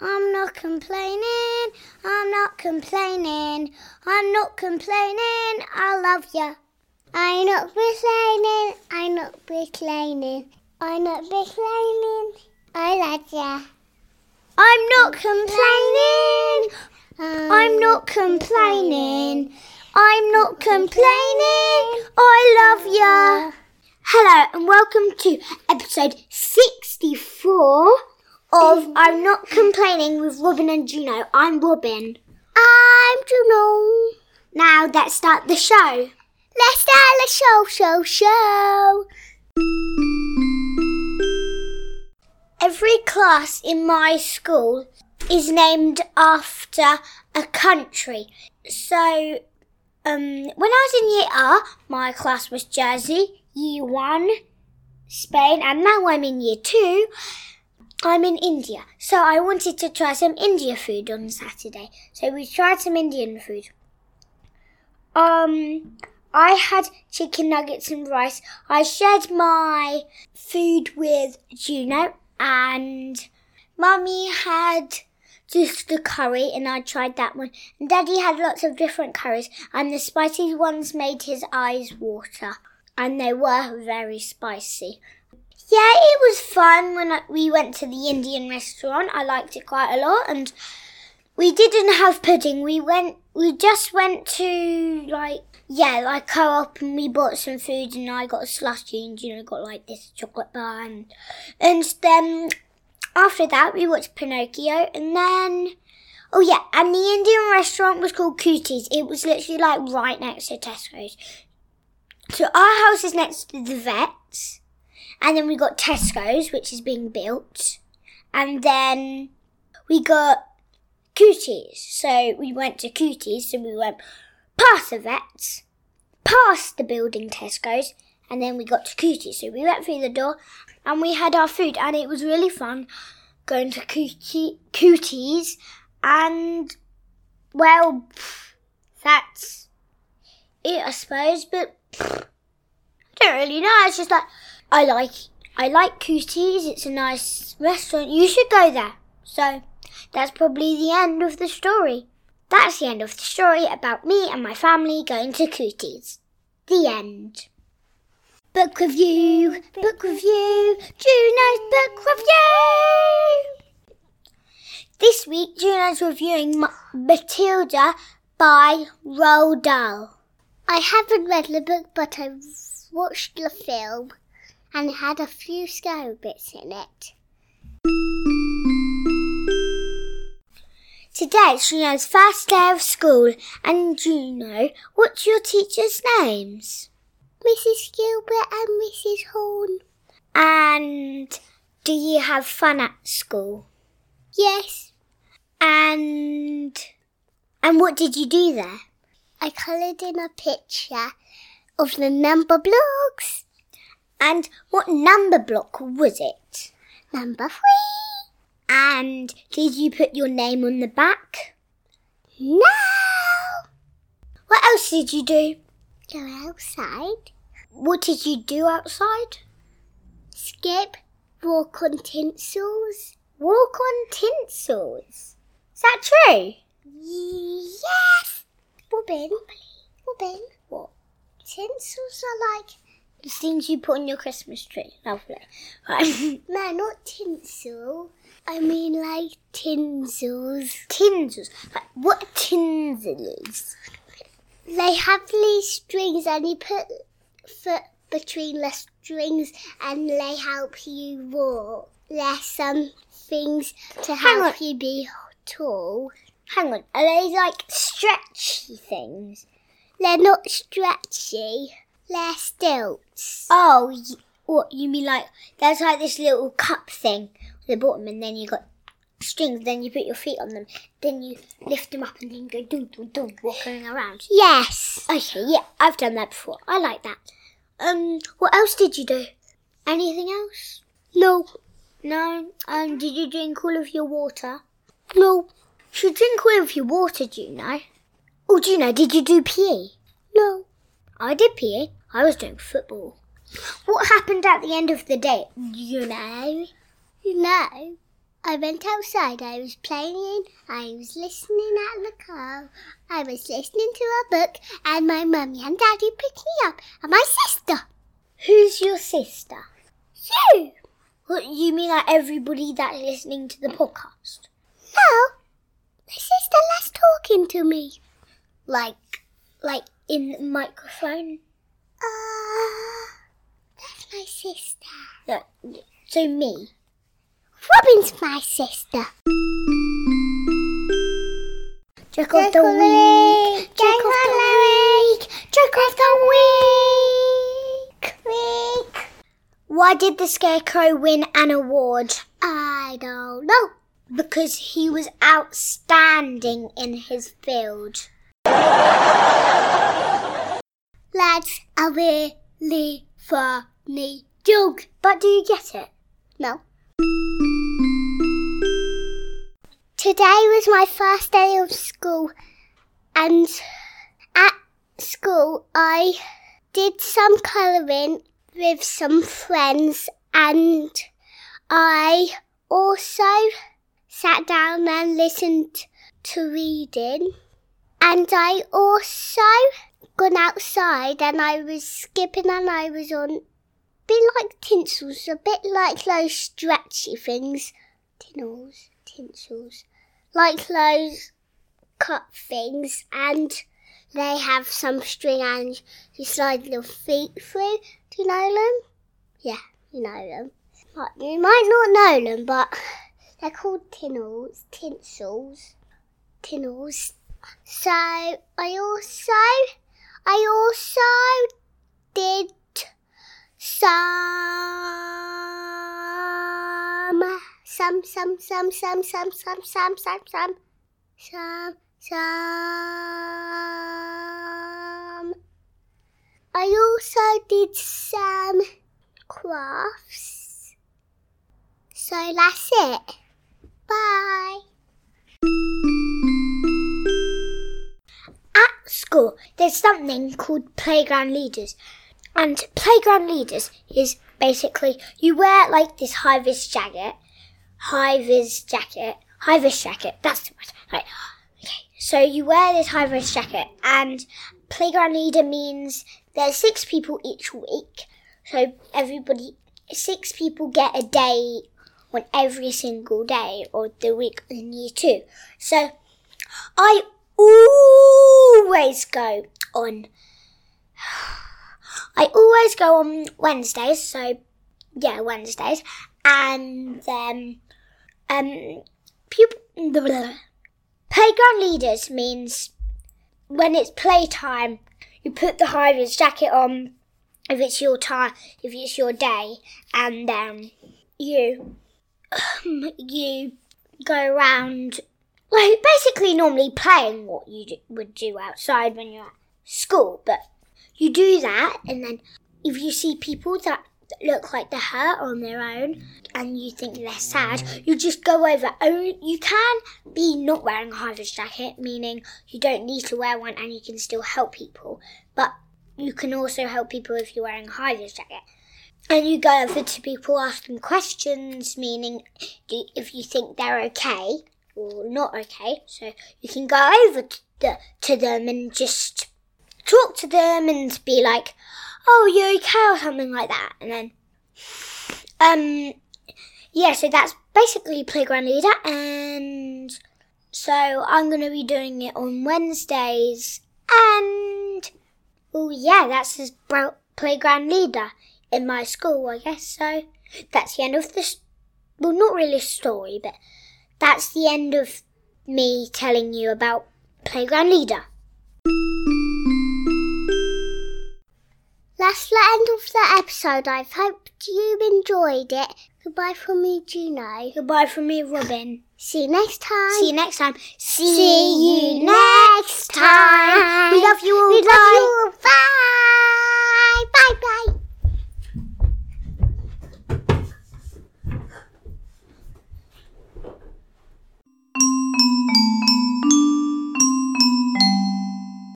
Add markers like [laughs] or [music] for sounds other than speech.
I'm not complaining. I'm not complaining. I'm not complaining. I love ya. I'm not complaining. I'm not complaining. I'm not complaining. I love ya. I'm not complaining. I'm not complaining. I'm not complaining. I love ya. Hello and welcome to episode 64 of I'm Not Complaining with Robin and Juno. I'm Robin. I'm Juno. Now let's start the show. Let's start the show, show, show. Every class in my school is named after a country. So, um, when I was in year R, my class was Jersey, year one, Spain, and now I'm in year two. I'm in India, so I wanted to try some India food on Saturday. So we tried some Indian food. Um, I had chicken nuggets and rice. I shared my food with Juno, and Mummy had just the curry, and I tried that one. And Daddy had lots of different curries, and the spicy ones made his eyes water, and they were very spicy. Yeah, it was fun when we went to the Indian restaurant. I liked it quite a lot, and we didn't have pudding. We went, we just went to like, yeah, like co-op, and we bought some food, and I got a slushy, and you know, got like this chocolate bar, and, and then after that we watched Pinocchio, and then. Oh yeah, and the Indian restaurant was called Cooties. It was literally like right next to Tesco's. So our house is next to the vets. And then we got Tesco's, which is being built. And then we got Cooties. So we went to Cooties, so we went past the vets, past the building Tesco's, and then we got to Cooties. So we went through the door and we had our food, and it was really fun going to Cootie, Cooties. And, well, that's it, I suppose, but I don't really know. It's just like, I like I like Cooties. It's a nice restaurant. You should go there. So that's probably the end of the story. That's the end of the story about me and my family going to Cooties. The end. Book review, book review, Juno's book review. This week, Juno's reviewing Matilda by Roald Dahl. I haven't read the book, but I've watched the film and it had a few scary bits in it. Today it's Juno's first day of school, and Juno, what's your teachers' names? Mrs. Gilbert and Mrs. Horn. And do you have fun at school? Yes. And and what did you do there? I coloured in a picture of the number blocks. And what number block was it? Number three. And did you put your name on the back? No. What else did you do? Go outside. What did you do outside? Skip. Walk on tinsels. Walk on tinsels. Is that true? Yes. Robin. Robin. What? Tinsels are like the things you put on your Christmas tree. Lovely. Right. [laughs] no, not tinsel. I mean like tinsels. Tinsels. Like, what tinsel is? They have these strings and you put foot between the strings and they help you walk. There's some things to Hang help you be tall. Hang on, are they like stretchy things? They're not stretchy. They're stilts. Oh, what you mean? Like there's like this little cup thing at the bottom, and then you got strings. Then you put your feet on them. Then you lift them up, and then go dum dum dum, walking around. Yes. Okay. Yeah, I've done that before. I like that. Um, what else did you do? Anything else? No. No. Um, did you drink all of your water? No. You drink all of your water, do you know? Oh, do you know? Did you do PE? No. I did PE. I was doing football. What happened at the end of the day? You know? You know? I went outside. I was playing. I was listening at the car. I was listening to a book, and my mummy and daddy picked me up, and my sister. Who's your sister? You? What you mean like everybody that's listening to the podcast? No, my sister less talking to me. Like like in the microphone? Uh, that's my sister. No, so me. Robin's my sister. Joke of the week. Joke of the week. Joke of the week. Week. Why did the scarecrow win an award? I don't know. Because he was outstanding in his field. That's a really funny joke. But do you get it? No. Today was my first day of school, and at school I did some colouring with some friends, and I also sat down and listened to reading, and I also gone outside and I was skipping and I was on bit like tinsels, a bit like those stretchy things. Tinsels, tinsels. Like those cut things and they have some string and you slide your feet through. Do you know them? Yeah, you know them. But You might not know them, but they're called tinnels, tinsels, tinnels. So I also I also did some, some, some, some, some, some, some, some, some, some, some, some. I also did some crafts. So that's it. Bye. School, there's something called playground leaders. And playground leaders is basically you wear like this high vis jacket, high vis jacket, high vis jacket. That's too much. Right. Okay. So you wear this high vis jacket, and playground leader means there's six people each week. So everybody, six people get a day on every single day or the week in year two. So I always go on. I always go on Wednesdays, so yeah, Wednesdays, and then um, pupil, playground leaders means when it's playtime, you put the high jacket on if it's your time, if it's your day, and then you [clears throat] you go around like basically normally playing what you do, would do outside when you're at school, but you do that, and then if you see people that look like they're hurt on their own and you think they're sad, you just go over. Only you can be not wearing a high jacket, meaning you don't need to wear one and you can still help people. But you can also help people if you're wearing a high jacket. And you go over to people asking questions, meaning if you think they're okay or not okay. So you can go over to, the, to them and just talk to them and be like, "Oh, you're okay?" or something like that, and then, um, yeah. So that's basically playground leader, and so I'm gonna be doing it on Wednesdays, and oh yeah, that's his playground leader in my school, I guess. So that's the end of this. Well, not really a story, but that's the end of me telling you about playground leader. That's the end of the episode. I hope you enjoyed it. Goodbye from me, Juno. Goodbye from me, Robin. See you next time. See you next time. See, See you next time. We love you all. We Bye. love you all. Bye.